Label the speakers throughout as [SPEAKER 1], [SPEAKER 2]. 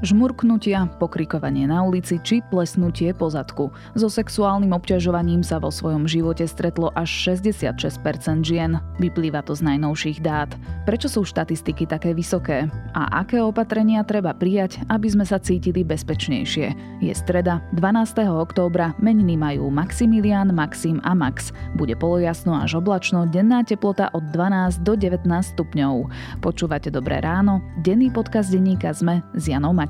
[SPEAKER 1] Žmurknutia, pokrikovanie na ulici či plesnutie po zadku. So sexuálnym obťažovaním sa vo svojom živote stretlo až 66% žien. Vyplýva to z najnovších dát. Prečo sú štatistiky také vysoké? A aké opatrenia treba prijať, aby sme sa cítili bezpečnejšie? Je streda, 12. októbra, meniny majú Maximilian, Maxim a Max. Bude polojasno až oblačno, denná teplota od 12 do 19 stupňov. Počúvate Dobré ráno, denný podcast denníka ZME s Janou Maťkou.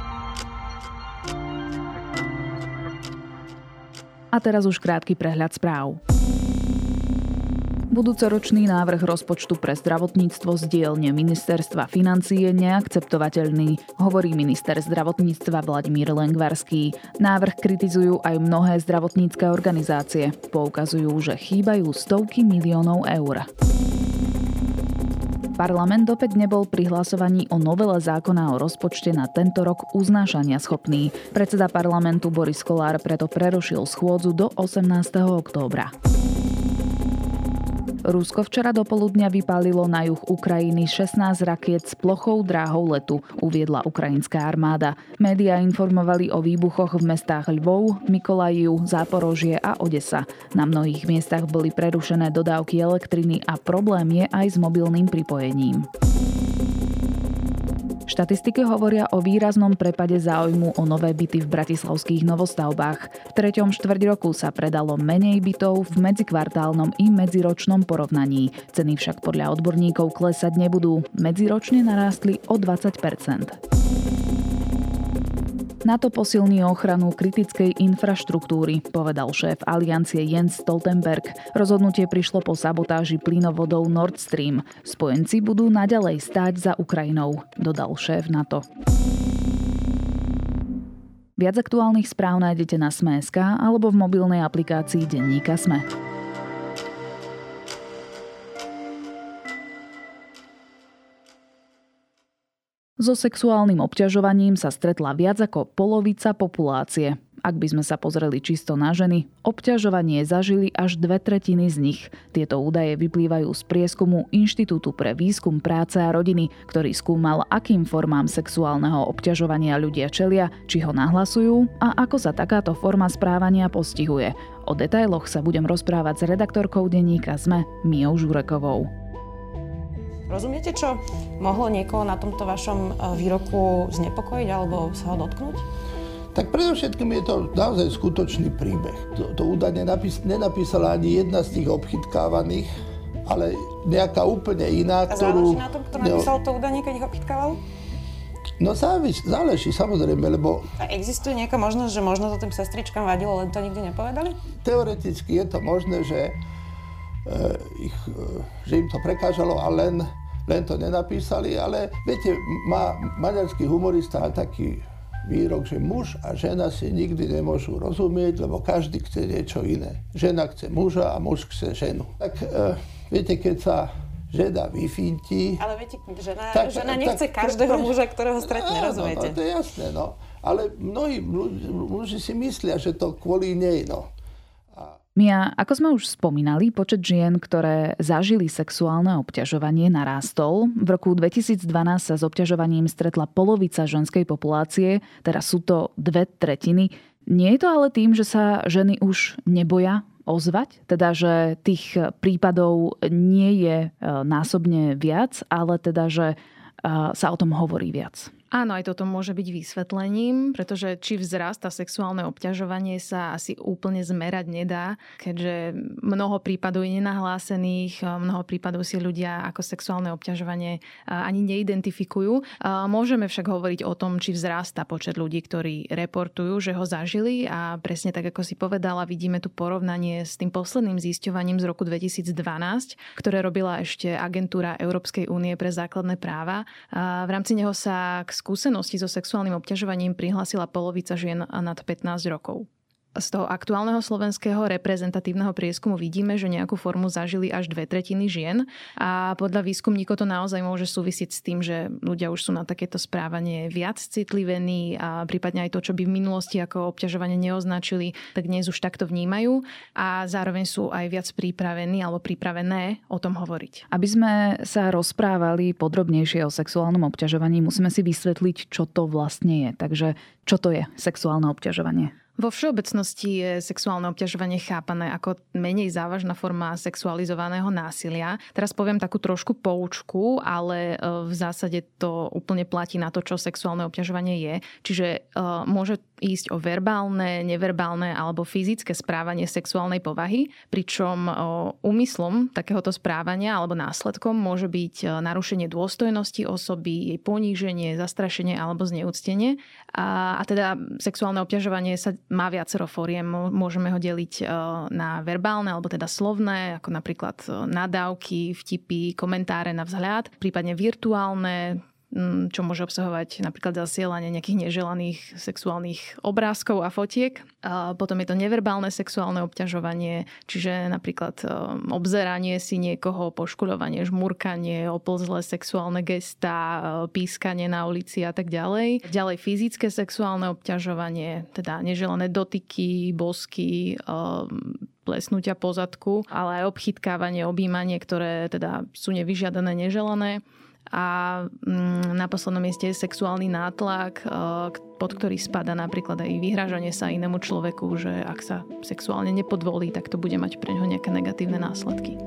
[SPEAKER 1] A teraz už krátky prehľad správ. Budúcoročný návrh rozpočtu pre zdravotníctvo z dielne ministerstva financí je neakceptovateľný, hovorí minister zdravotníctva Vladimír Lengvarský. Návrh kritizujú aj mnohé zdravotnícke organizácie. Poukazujú, že chýbajú stovky miliónov eur. Parlament opäť nebol pri hlasovaní o novele zákona o rozpočte na tento rok uznášania schopný. Predseda parlamentu Boris Kolár preto prerušil schôdzu do 18. októbra. Rusko včera do poludnia vypálilo na juh Ukrajiny 16 rakiet s plochou dráhou letu, uviedla ukrajinská armáda. Média informovali o výbuchoch v mestách Lvov, Mikolajiu, Záporožie a Odesa. Na mnohých miestach boli prerušené dodávky elektriny a problém je aj s mobilným pripojením. Štatistiky hovoria o výraznom prepade záujmu o nové byty v bratislavských novostavbách. V treťom štvrť roku sa predalo menej bytov v medzikvartálnom i medziročnom porovnaní. Ceny však podľa odborníkov klesať nebudú. Medziročne narástli o 20 NATO posilní ochranu kritickej infraštruktúry, povedal šéf aliancie Jens Stoltenberg. Rozhodnutie prišlo po sabotáži plynovodov Nord Stream. Spojenci budú naďalej stáť za Ukrajinou, dodal šéf NATO. Viac aktuálnych správ nájdete na Sme.sk alebo v mobilnej aplikácii Denníka Sme. So sexuálnym obťažovaním sa stretla viac ako polovica populácie. Ak by sme sa pozreli čisto na ženy, obťažovanie zažili až dve tretiny z nich. Tieto údaje vyplývajú z prieskumu Inštitútu pre výskum práce a rodiny, ktorý skúmal, akým formám sexuálneho obťažovania ľudia čelia, či ho nahlasujú a ako sa takáto forma správania postihuje. O detailoch sa budem rozprávať s redaktorkou denníka ZME Mijou Žurekovou.
[SPEAKER 2] Rozumiete, čo mohlo niekoho na tomto vašom e, výroku znepokojiť alebo sa ho dotknúť?
[SPEAKER 3] Tak predovšetkým je to naozaj skutočný príbeh. To, to údajne napís, nenapísala ani jedna z tých obchytkávaných, ale nejaká úplne iná,
[SPEAKER 2] A ktorú... na tom, kto napísal to údajne, keď ich obchytkával?
[SPEAKER 3] No záleží, záleží samozrejme, lebo...
[SPEAKER 2] A existuje nejaká možnosť, že možno to tým sestričkám vadilo, len to nikdy nepovedali?
[SPEAKER 3] Teoreticky je to možné, že, e, ich, e, že im to prekážalo a len len to nenapísali, ale viete, má maďarský humorista taký výrok, že muž a žena si nikdy nemôžu rozumieť, lebo každý chce niečo iné. Žena chce muža a muž chce ženu. Tak e, viete, keď sa žena vyfinti...
[SPEAKER 2] Ale viete, žena, tak, žena nechce tak, každého pre, muža, ktorého stretne, rozumiete?
[SPEAKER 3] No, to je jasné, no. Ale mnohí muži si myslia, že to kvôli nej, no.
[SPEAKER 1] Mia, ako sme už spomínali, počet žien, ktoré zažili sexuálne obťažovanie, narástol. V roku 2012 sa s obťažovaním stretla polovica ženskej populácie, teraz sú to dve tretiny. Nie je to ale tým, že sa ženy už neboja ozvať, teda že tých prípadov nie je e, násobne viac, ale teda že e, sa o tom hovorí viac.
[SPEAKER 4] Áno, aj toto môže byť vysvetlením, pretože či vzrasta sexuálne obťažovanie sa asi úplne zmerať nedá, keďže mnoho prípadov je nenahlásených, mnoho prípadov si ľudia ako sexuálne obťažovanie ani neidentifikujú. Môžeme však hovoriť o tom, či vzrasta počet ľudí, ktorí reportujú, že ho zažili a presne tak, ako si povedala, vidíme tu porovnanie s tým posledným zisťovaním z roku 2012, ktoré robila ešte agentúra Európskej únie pre základné práva. V rámci neho sa k skúsenosti so sexuálnym obťažovaním prihlásila polovica žien nad 15 rokov z toho aktuálneho slovenského reprezentatívneho prieskumu vidíme, že nejakú formu zažili až dve tretiny žien a podľa výskumníkov to naozaj môže súvisieť s tým, že ľudia už sú na takéto správanie viac citlivení a prípadne aj to, čo by v minulosti ako obťažovanie neoznačili, tak dnes už takto vnímajú a zároveň sú aj viac pripravení alebo pripravené o tom hovoriť.
[SPEAKER 1] Aby sme sa rozprávali podrobnejšie o sexuálnom obťažovaní, musíme si vysvetliť, čo to vlastne je. Takže čo to je sexuálne obťažovanie?
[SPEAKER 4] Vo všeobecnosti je sexuálne obťažovanie chápané ako menej závažná forma sexualizovaného násilia. Teraz poviem takú trošku poučku, ale e, v zásade to úplne platí na to, čo sexuálne obťažovanie je. Čiže e, môže ísť o verbálne, neverbálne alebo fyzické správanie sexuálnej povahy, pričom úmyslom takéhoto správania alebo následkom môže byť e, narušenie dôstojnosti osoby, jej poníženie, zastrašenie alebo zneúctenie. A, a teda sexuálne obťažovanie sa má viacero fóriem. Môžeme ho deliť e, na verbálne alebo teda slovné, ako napríklad e, nadávky, vtipy, komentáre na vzhľad, prípadne virtuálne, čo môže obsahovať napríklad zasielanie nejakých neželaných sexuálnych obrázkov a fotiek. A potom je to neverbálne sexuálne obťažovanie, čiže napríklad um, obzeranie si niekoho, poškuľovanie, žmurkanie, oplzlé sexuálne gesta, uh, pískanie na ulici a tak ďalej. Ďalej fyzické sexuálne obťažovanie, teda neželané dotyky, bosky, um, plesnutia pozadku, ale aj obchytkávanie, objímanie, ktoré teda sú nevyžiadané, neželané a mm, na poslednom mieste je sexuálny nátlak, e, pod ktorý spada napríklad aj vyhrážanie sa inému človeku, že ak sa sexuálne nepodvolí, tak to bude mať pre neho nejaké negatívne následky.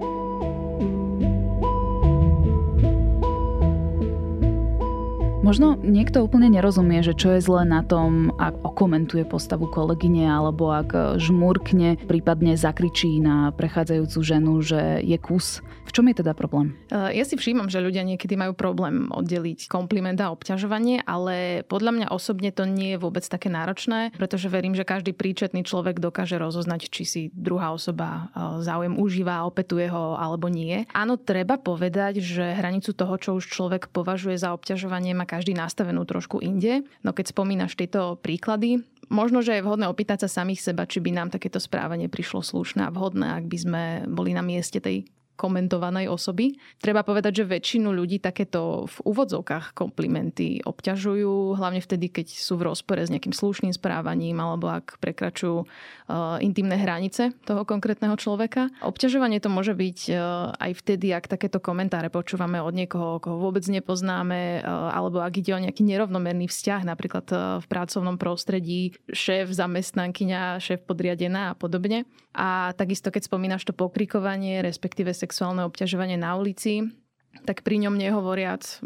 [SPEAKER 1] Možno niekto úplne nerozumie, že čo je zlé na tom, ak okomentuje postavu kolegyne alebo ak žmurkne, prípadne zakričí na prechádzajúcu ženu, že je kus. V čom je teda problém?
[SPEAKER 4] E, ja si všímam, že ľudia niekedy majú problém oddeliť kompliment a obťažovanie, ale podľa mňa osobne to nie je vôbec také náročné, pretože verím, že každý príčetný človek dokáže rozoznať, či si druhá osoba e, záujem užíva, opetuje ho alebo nie. Áno, treba povedať, že hranicu toho, čo už človek považuje za obťažovanie, má každý nastavenú trošku inde. No keď spomínaš tieto príklady, možno, že je vhodné opýtať sa samých seba, či by nám takéto správanie prišlo slušné a vhodné, ak by sme boli na mieste tej komentovanej osoby. Treba povedať, že väčšinu ľudí takéto v úvodzovkách komplimenty obťažujú, hlavne vtedy, keď sú v rozpore s nejakým slušným správaním alebo ak prekračujú uh, intimné hranice toho konkrétneho človeka. Obťažovanie to môže byť uh, aj vtedy, ak takéto komentáre počúvame od niekoho, koho vôbec nepoznáme, uh, alebo ak ide o nejaký nerovnomerný vzťah, napríklad uh, v pracovnom prostredí, šéf, zamestnankyňa, šéf podriadená a podobne. A takisto, keď spomínaš to pokrikovanie, respektíve sexuálne obťažovanie na ulici, tak pri ňom nehovoriac, e,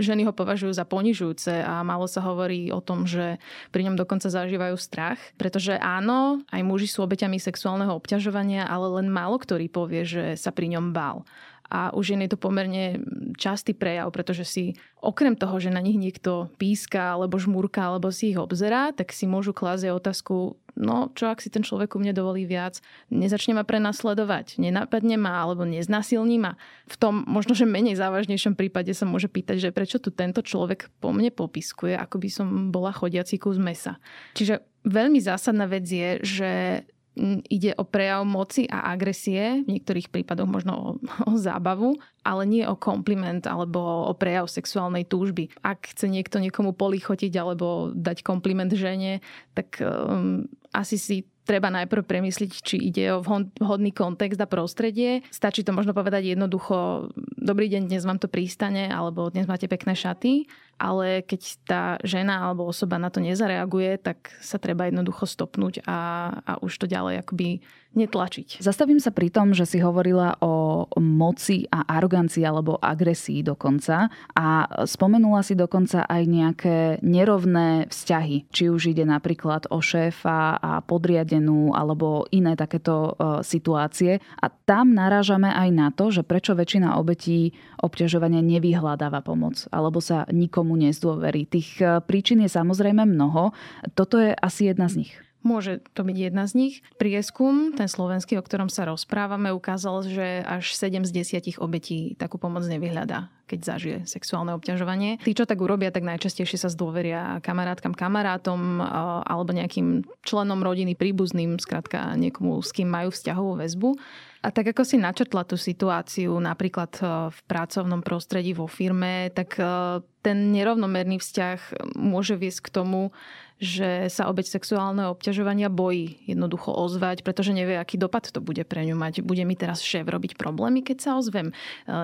[SPEAKER 4] ženy ho považujú za ponižujúce a málo sa hovorí o tom, že pri ňom dokonca zažívajú strach. Pretože áno, aj muži sú obeťami sexuálneho obťažovania, ale len málo ktorý povie, že sa pri ňom bál a už je to pomerne častý prejav, pretože si okrem toho, že na nich niekto píska alebo žmúrka alebo si ich obzerá, tak si môžu klásť otázku, no čo ak si ten človek u mne dovolí viac, nezačne ma prenasledovať, nenapadne ma alebo neznásilní ma. V tom možno, že menej závažnejšom prípade sa môže pýtať, že prečo tu tento človek po mne popiskuje, ako by som bola chodiaci kus mesa. Čiže veľmi zásadná vec je, že ide o prejav moci a agresie, v niektorých prípadoch možno o, o zábavu, ale nie o kompliment alebo o prejav sexuálnej túžby. Ak chce niekto niekomu polichotiť alebo dať kompliment žene, tak um, asi si treba najprv premysliť, či ide o vhodný kontext a prostredie. Stačí to možno povedať jednoducho, dobrý deň, dnes vám to prístane, alebo dnes máte pekné šaty ale keď tá žena alebo osoba na to nezareaguje, tak sa treba jednoducho stopnúť a, a už to ďalej akoby netlačiť.
[SPEAKER 1] Zastavím sa pri tom, že si hovorila o moci a arogancii alebo agresii dokonca a spomenula si dokonca aj nejaké nerovné vzťahy. Či už ide napríklad o šéfa a podriadenú alebo iné takéto e, situácie. A tam narážame aj na to, že prečo väčšina obetí obťažovania nevyhľadáva pomoc alebo sa nikomu nikomu nezdôverí. Tých e, príčin je samozrejme mnoho. Toto je asi jedna z nich.
[SPEAKER 4] Môže to byť jedna z nich. Prieskum, ten slovenský, o ktorom sa rozprávame, ukázal, že až 7 z 10 obetí takú pomoc nevyhľadá keď zažije sexuálne obťažovanie. Tí, čo tak urobia, tak najčastejšie sa zdôveria kamarátkam, kamarátom alebo nejakým členom rodiny, príbuzným, skrátka niekomu, s kým majú vzťahovú väzbu. A tak ako si načrtla tú situáciu napríklad v pracovnom prostredí vo firme, tak ten nerovnomerný vzťah môže viesť k tomu, že sa obeď sexuálneho obťažovania bojí jednoducho ozvať, pretože nevie, aký dopad to bude pre ňu mať. Bude mi teraz šéf robiť problémy, keď sa ozvem. E,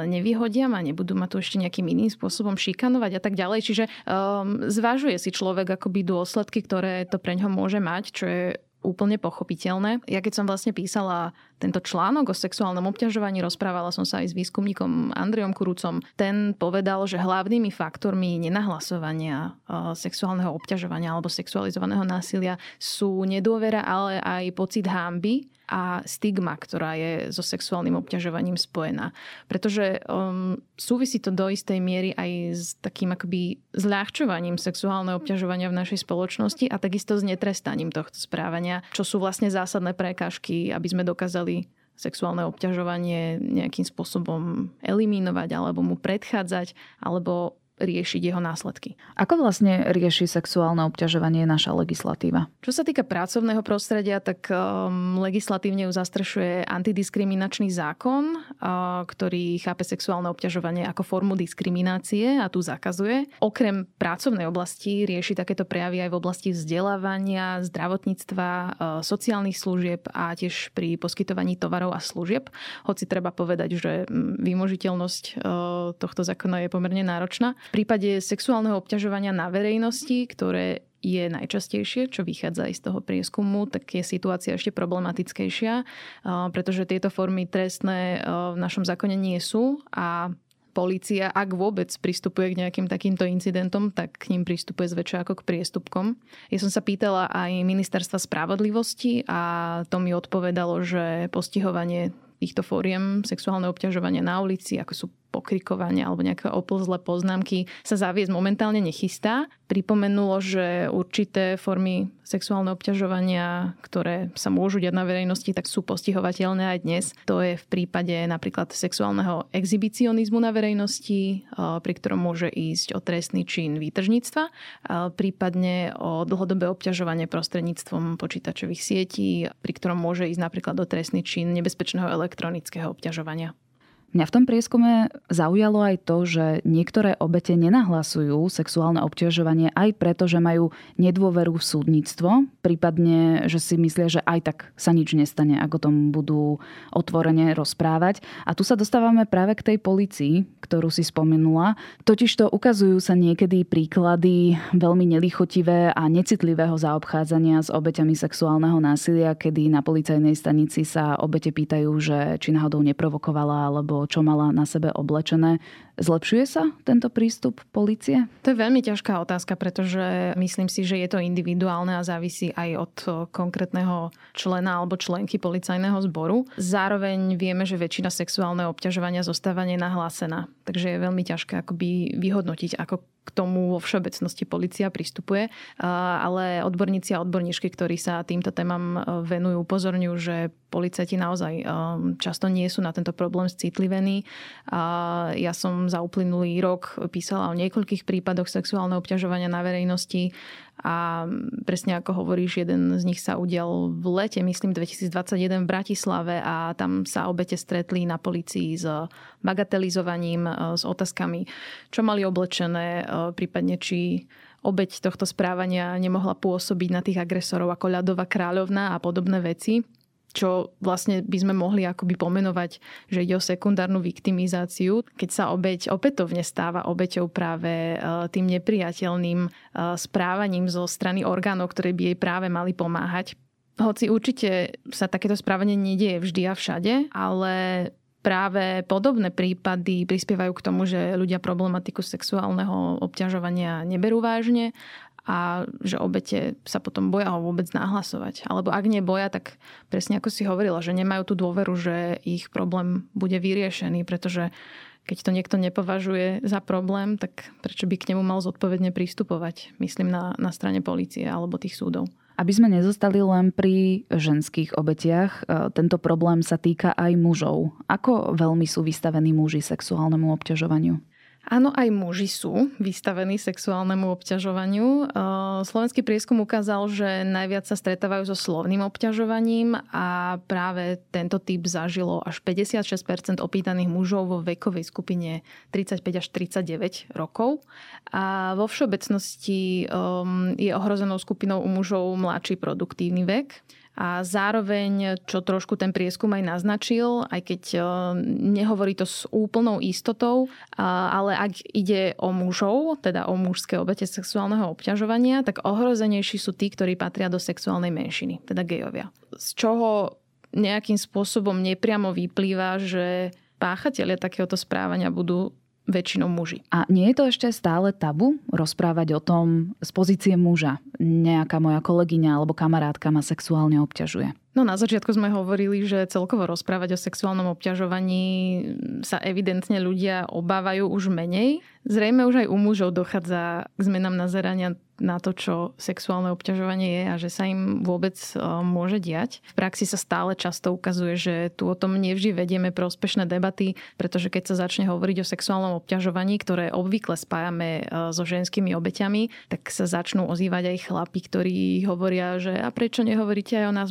[SPEAKER 4] nevyhodia ma, nebudú ma tu ešte nejakým iným spôsobom šikanovať a tak ďalej. Čiže um, zvažuje si človek akoby dôsledky, ktoré to pre ňo môže mať, čo je úplne pochopiteľné. Ja keď som vlastne písala tento článok o sexuálnom obťažovaní, rozprávala som sa aj s výskumníkom Andrejom Kurucom. Ten povedal, že hlavnými faktormi nenahlasovania sexuálneho obťažovania alebo sexualizovaného násilia sú nedôvera, ale aj pocit hámby a stigma, ktorá je so sexuálnym obťažovaním spojená. Pretože um, súvisí to do istej miery aj s takým akoby zľahčovaním sexuálneho obťažovania v našej spoločnosti a takisto s netrestaním tohto správania, čo sú vlastne zásadné prekážky, aby sme dokázali sexuálne obťažovanie nejakým spôsobom eliminovať alebo mu predchádzať alebo riešiť jeho následky.
[SPEAKER 1] Ako vlastne rieši sexuálne obťažovanie naša legislatíva?
[SPEAKER 4] Čo sa týka pracovného prostredia, tak um, legislatívne ju zastrešuje antidiskriminačný zákon, uh, ktorý chápe sexuálne obťažovanie ako formu diskriminácie a tu zakazuje. Okrem pracovnej oblasti rieši takéto prejavy aj v oblasti vzdelávania, zdravotníctva, uh, sociálnych služieb a tiež pri poskytovaní tovarov a služieb. Hoci treba povedať, že mm, vymožiteľnosť uh, tohto zákona je pomerne náročná. Prípade sexuálneho obťažovania na verejnosti, ktoré je najčastejšie, čo vychádza aj z toho prieskumu, tak je situácia ešte problematickejšia, pretože tieto formy trestné v našom zákone nie sú a Polícia, ak vôbec pristupuje k nejakým takýmto incidentom, tak k ním pristupuje zväčša ako k priestupkom. Ja som sa pýtala aj ministerstva spravodlivosti a to mi odpovedalo, že postihovanie týchto fóriem sexuálne obťažovania na ulici, ako sú pokrikovania alebo nejaké oplzlé poznámky sa zaviesť momentálne nechystá. Pripomenulo, že určité formy sexuálneho obťažovania, ktoré sa môžu diať na verejnosti, tak sú postihovateľné aj dnes. To je v prípade napríklad sexuálneho exhibicionizmu na verejnosti, pri ktorom môže ísť o trestný čin výtržníctva, prípadne o dlhodobé obťažovanie prostredníctvom počítačových sietí, pri ktorom môže ísť napríklad o trestný čin nebezpečného elektronického obťažovania.
[SPEAKER 1] Mňa v tom prieskume zaujalo aj to, že niektoré obete nenahlasujú sexuálne obťažovanie aj preto, že majú nedôveru v súdnictvo, prípadne, že si myslia, že aj tak sa nič nestane, ako tom budú otvorene rozprávať. A tu sa dostávame práve k tej policii, ktorú si spomenula. Totiž to ukazujú sa niekedy príklady veľmi nelichotivé a necitlivého zaobchádzania s obeťami sexuálneho násilia, kedy na policajnej stanici sa obete pýtajú, že či náhodou neprovokovala alebo čo mala na sebe oblečené. Zlepšuje sa tento prístup policie?
[SPEAKER 4] To je veľmi ťažká otázka, pretože myslím si, že je to individuálne a závisí aj od konkrétneho člena alebo členky policajného zboru. Zároveň vieme, že väčšina sexuálneho obťažovania zostáva nenahlásená. Takže je veľmi ťažké akoby vyhodnotiť, ako k tomu vo všeobecnosti policia pristupuje, ale odborníci a odborníčky, ktorí sa týmto témam venujú, upozorňujú, že policajti naozaj často nie sú na tento problém citlivení. Ja som za uplynulý rok písala o niekoľkých prípadoch sexuálneho obťažovania na verejnosti a presne ako hovoríš, jeden z nich sa udial v lete, myslím 2021 v Bratislave a tam sa obete stretli na policii s bagatelizovaním, s otázkami, čo mali oblečené, prípadne či obeď tohto správania nemohla pôsobiť na tých agresorov ako ľadová kráľovná a podobné veci čo vlastne by sme mohli akoby pomenovať, že ide o sekundárnu viktimizáciu, keď sa obeď opätovne stáva obeťou práve e, tým nepriateľným e, správaním zo strany orgánov, ktoré by jej práve mali pomáhať. Hoci určite sa takéto správanie nedieje vždy a všade, ale práve podobné prípady prispievajú k tomu, že ľudia problematiku sexuálneho obťažovania neberú vážne a že obete sa potom boja ho vôbec nahlasovať. Alebo ak neboja, tak presne ako si hovorila, že nemajú tú dôveru, že ich problém bude vyriešený, pretože keď to niekto nepovažuje za problém, tak prečo by k nemu mal zodpovedne pristupovať, myslím na, na strane policie alebo tých súdov.
[SPEAKER 1] Aby sme nezostali len pri ženských obetiach, e, tento problém sa týka aj mužov. Ako veľmi sú vystavení muži sexuálnemu obťažovaniu?
[SPEAKER 4] Áno, aj muži sú vystavení sexuálnemu obťažovaniu. Slovenský prieskum ukázal, že najviac sa stretávajú so slovným obťažovaním a práve tento typ zažilo až 56% opýtaných mužov vo vekovej skupine 35 až 39 rokov. A vo všeobecnosti um, je ohrozenou skupinou u mužov mladší produktívny vek. A zároveň, čo trošku ten prieskum aj naznačil, aj keď e, nehovorí to s úplnou istotou, ale ak ide o mužov, teda o mužské obete sexuálneho obťažovania, tak ohrozenejší sú tí, ktorí patria do sexuálnej menšiny, teda gejovia. Z čoho nejakým spôsobom nepriamo vyplýva, že páchatelia takéhoto správania budú väčšinou muži.
[SPEAKER 1] A nie je to ešte stále tabu rozprávať o tom z pozície muža? Nejaká moja kolegyňa alebo kamarátka ma sexuálne obťažuje.
[SPEAKER 4] No na začiatku sme hovorili, že celkovo rozprávať o sexuálnom obťažovaní sa evidentne ľudia obávajú už menej. Zrejme už aj u mužov dochádza k zmenám nazerania na to, čo sexuálne obťažovanie je a že sa im vôbec e, môže diať. V praxi sa stále často ukazuje, že tu o tom nevždy vedieme prospešné debaty, pretože keď sa začne hovoriť o sexuálnom obťažovaní, ktoré obvykle spájame e, so ženskými obeťami, tak sa začnú ozývať aj chlapi, ktorí hovoria, že a prečo nehovoríte aj o nás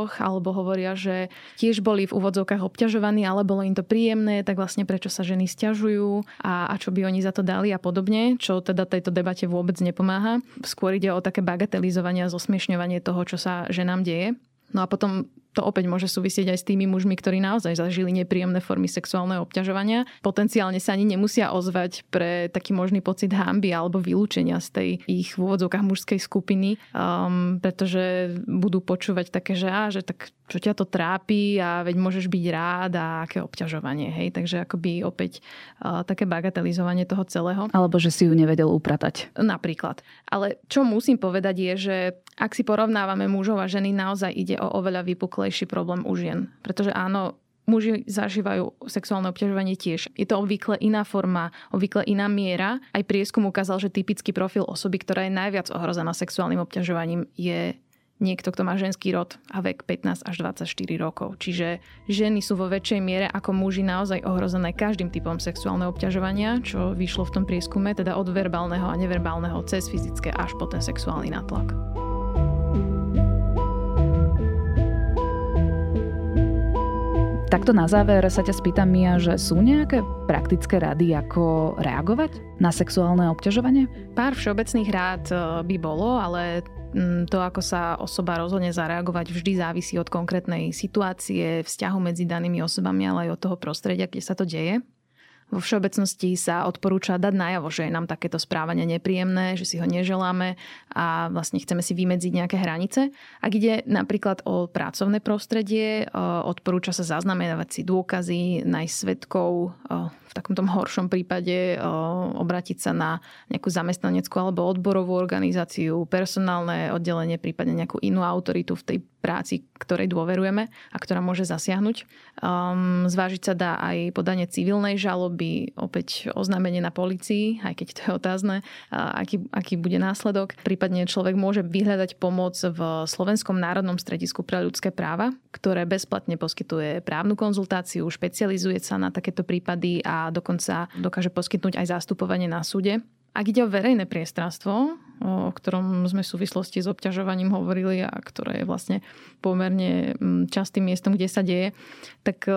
[SPEAKER 4] mužoch, alebo hovoria, že tiež boli v úvodzovkách obťažovaní, ale bolo im to príjemné, tak vlastne prečo sa ženy stiažujú a, a čo by oni za to dali a podobne, čo teda tejto debate vôbec nepomáha. Skôr ide o také bagatelizovanie a zosmiešňovanie toho, čo sa ženám deje. No a potom to opäť môže súvisieť aj s tými mužmi, ktorí naozaj zažili nepríjemné formy sexuálneho obťažovania. Potenciálne sa ani nemusia ozvať pre taký možný pocit hamby alebo vylúčenia z tej ich v úvodzovkách mužskej skupiny, um, pretože budú počúvať také, že, á, že tak čo ťa to trápi a veď môžeš byť rád a aké obťažovanie. Hej? Takže akoby opäť uh, také bagatelizovanie toho celého.
[SPEAKER 1] Alebo že si ju nevedel upratať.
[SPEAKER 4] Napríklad. Ale čo musím povedať je, že ak si porovnávame mužov a ženy, naozaj ide o oveľa vypuklejší problém u žien. Pretože áno, muži zažívajú sexuálne obťažovanie tiež. Je to obvykle iná forma, obvykle iná miera. Aj prieskum ukázal, že typický profil osoby, ktorá je najviac ohrozená sexuálnym obťažovaním, je niekto, kto má ženský rod a vek 15 až 24 rokov. Čiže ženy sú vo väčšej miere ako muži naozaj ohrozené každým typom sexuálneho obťažovania, čo vyšlo v tom prieskume, teda od verbálneho a neverbálneho cez fyzické až po ten sexuálny nátlak.
[SPEAKER 1] Takto na záver sa ťa spýtam, Mia, že sú nejaké praktické rady, ako reagovať na sexuálne obťažovanie?
[SPEAKER 4] Pár všeobecných rád eh, by bolo, ale Mm, to, ako sa osoba rozhodne zareagovať, vždy závisí od konkrétnej situácie, vzťahu medzi danými osobami, ale aj od toho prostredia, kde sa to deje. Vo všeobecnosti sa odporúča dať najavo, že je nám takéto správanie nepríjemné, že si ho neželáme a vlastne chceme si vymedziť nejaké hranice. Ak ide napríklad o pracovné prostredie, odporúča sa zaznamenávať si dôkazy, nájsť svetkov, v takomto horšom prípade obratiť sa na nejakú zamestnaneckú alebo odborovú organizáciu, personálne oddelenie, prípadne nejakú inú autoritu v tej práci, ktorej dôverujeme a ktorá môže zasiahnuť. Um, zvážiť sa dá aj podanie civilnej žaloby, opäť oznámenie na policii, aj keď to je otázne, aký, aký bude následok. Prípadne človek môže vyhľadať pomoc v Slovenskom národnom stredisku pre ľudské práva, ktoré bezplatne poskytuje právnu konzultáciu, špecializuje sa na takéto prípady a dokonca dokáže poskytnúť aj zastupovanie na súde. Ak ide o verejné priestranstvo, o ktorom sme v súvislosti s obťažovaním hovorili a ktoré je vlastne pomerne častým miestom, kde sa deje, tak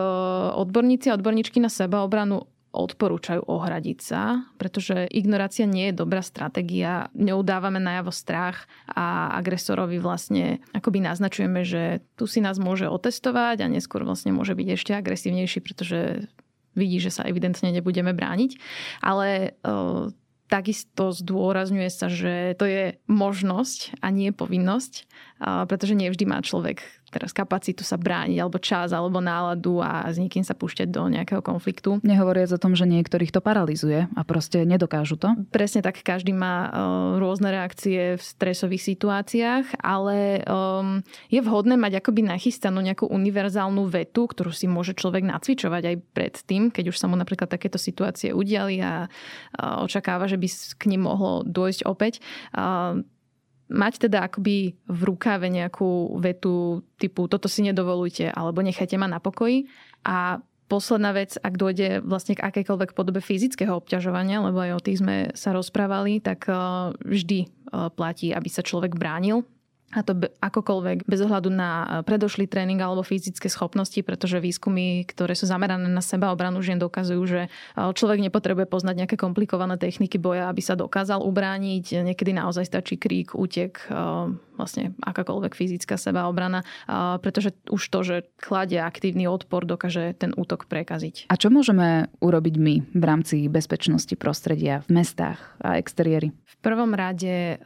[SPEAKER 4] odborníci a odborníčky na sebaobranu odporúčajú ohradiť sa, pretože ignorácia nie je dobrá stratégia. Neudávame najavo strach a agresorovi vlastne akoby naznačujeme, že tu si nás môže otestovať a neskôr vlastne môže byť ešte agresívnejší, pretože vidí, že sa evidentne nebudeme brániť. Ale uh, takisto zdôrazňuje sa, že to je možnosť a nie povinnosť, uh, pretože nevždy má človek teraz kapacitu sa brániť, alebo čas, alebo náladu a s nikým sa púšťať do nejakého konfliktu.
[SPEAKER 1] Nehovoriac o tom, že niektorých to paralizuje a proste nedokážu to.
[SPEAKER 4] Presne tak, každý má uh, rôzne reakcie v stresových situáciách, ale um, je vhodné mať akoby nachystanú nejakú univerzálnu vetu, ktorú si môže človek nacvičovať aj pred tým, keď už sa mu napríklad takéto situácie udiali a uh, očakáva, že by k ním mohlo dôjsť opäť. Uh, mať teda akoby v rukáve nejakú vetu typu toto si nedovolujte alebo nechajte ma na pokoji a posledná vec, ak dôjde vlastne k akejkoľvek podobe fyzického obťažovania, lebo aj o tých sme sa rozprávali, tak eh, vždy eh, platí, aby sa človek bránil a to akokoľvek, bez ohľadu na e, predošlý tréning alebo fyzické schopnosti, pretože výskumy, ktoré sú zamerané na seba obranu žien, dokazujú, že e, človek nepotrebuje poznať nejaké komplikované techniky boja, aby sa dokázal ubrániť. Niekedy naozaj stačí krík, útek, e, vlastne akákoľvek fyzická sebaobrana, pretože už to, že kladie aktívny odpor, dokáže ten útok prekaziť.
[SPEAKER 1] A čo môžeme urobiť my v rámci bezpečnosti prostredia v mestách a exteriéri?
[SPEAKER 4] V prvom rade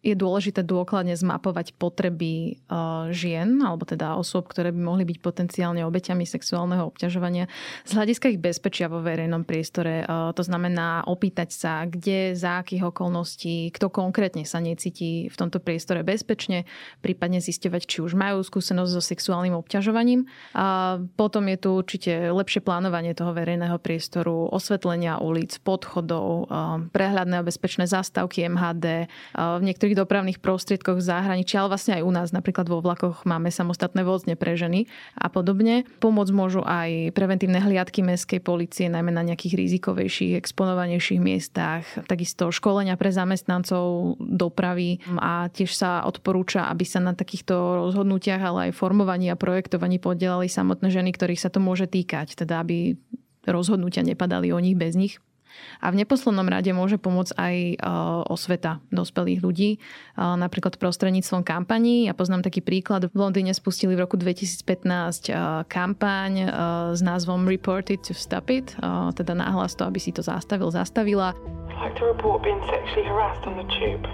[SPEAKER 4] je dôležité dôkladne zmapovať identifikovať potreby uh, žien, alebo teda osôb, ktoré by mohli byť potenciálne obeťami sexuálneho obťažovania z hľadiska ich bezpečia vo verejnom priestore. Uh, to znamená opýtať sa, kde, za akých okolností, kto konkrétne sa necíti v tomto priestore bezpečne, prípadne zisťovať, či už majú skúsenosť so sexuálnym obťažovaním. A potom je tu určite lepšie plánovanie toho verejného priestoru, osvetlenia ulic, podchodov, prehľadné a bezpečné zástavky MHD, v niektorých dopravných prostriedkoch v zahraničí zahraničí, ale vlastne aj u nás. Napríklad vo vlakoch máme samostatné vozne pre ženy a podobne. Pomôcť môžu aj preventívne hliadky mestskej policie, najmä na nejakých rizikovejších, exponovanejších miestach. Takisto školenia pre zamestnancov dopravy a tiež sa odporúča, aby sa na takýchto rozhodnutiach, ale aj formovaní a projektovaní podielali samotné ženy, ktorých sa to môže týkať. Teda aby rozhodnutia nepadali o nich bez nich. A v neposlednom rade môže pomôcť aj e, osveta dospelých ľudí, e, napríklad prostredníctvom kampaní. Ja poznám taký príklad. V Londýne spustili v roku 2015 e, kampaň s názvom Report it to stop it, teda náhlas to, aby si to zastavil, zastavila. Like to report being sexually harassed on the tube.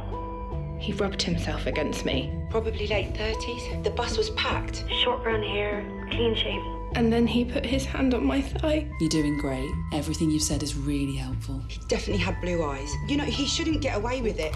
[SPEAKER 4] He rubbed himself against me. Probably late 30s. The bus was packed. Short brown hair, clean shaven. And then he put his hand on my thigh. You're doing great. Everything you've said is really helpful. He definitely had blue eyes. You know, he shouldn't get away with it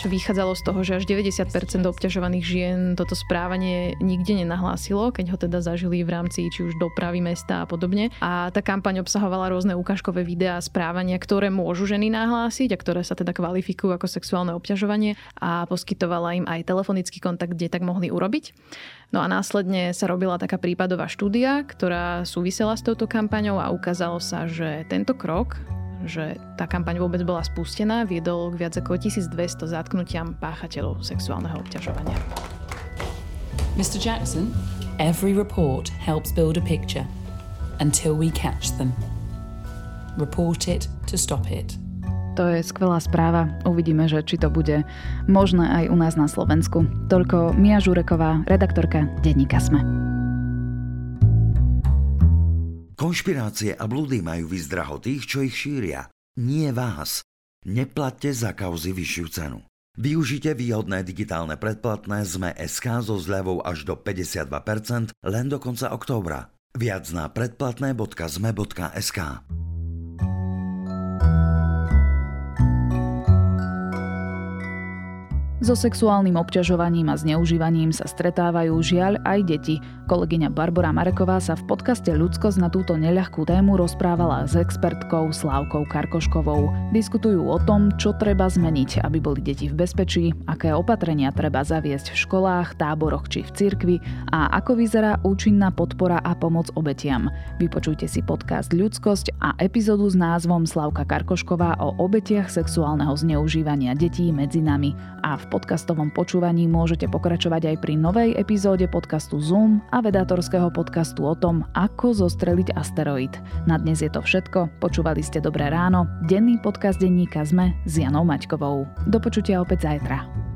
[SPEAKER 4] čo vychádzalo z toho, že až 90% obťažovaných žien toto správanie nikde nenahlásilo, keď ho teda zažili v rámci či už dopravy mesta a podobne. A tá kampaň obsahovala rôzne ukážkové videá správania, ktoré môžu ženy nahlásiť a ktoré sa teda kvalifikujú ako sexuálne obťažovanie a poskytovala im aj telefonický kontakt, kde tak mohli urobiť. No a následne sa robila taká prípadová štúdia, ktorá súvisela s touto kampaňou a ukázalo sa, že tento krok že tá kampaň vôbec bola spustená, viedol k viac ako 1200 zatknutiam páchateľov sexuálneho obťažovania. Mr. Jackson, every report helps build a picture until we catch them. Report it to stop it.
[SPEAKER 1] To je skvelá správa. Uvidíme, že či to bude možné aj u nás na Slovensku. Toľko Mia Žureková, redaktorka Denníka Sme.
[SPEAKER 5] Konšpirácie a blúdy majú vyzdraho tých, čo ich šíria. Nie vás. Neplatte za kauzy vyššiu cenu. Využite výhodné digitálne predplatné ZME SK so zľavou až do 52% len do konca októbra. Viac na predplatné.zme.sk.
[SPEAKER 1] So sexuálnym obťažovaním a zneužívaním sa stretávajú žiaľ aj deti. Kolegyňa Barbara Mareková sa v podcaste Ľudskosť na túto neľahkú tému rozprávala s expertkou Slávkou Karkoškovou. Diskutujú o tom, čo treba zmeniť, aby boli deti v bezpečí, aké opatrenia treba zaviesť v školách, táboroch či v cirkvi a ako vyzerá účinná podpora a pomoc obetiam. Vypočujte si podcast Ľudskosť a epizódu s názvom Slávka Karkošková o obetiach sexuálneho zneužívania detí medzi nami a v podcastovom počúvaní môžete pokračovať aj pri novej epizóde podcastu Zoom a vedátorského podcastu o tom, ako zostreliť asteroid. Na dnes je to všetko. Počúvali ste Dobré ráno, denný podcast denníka ZME s Janou Maťkovou. Do počutia opäť zajtra.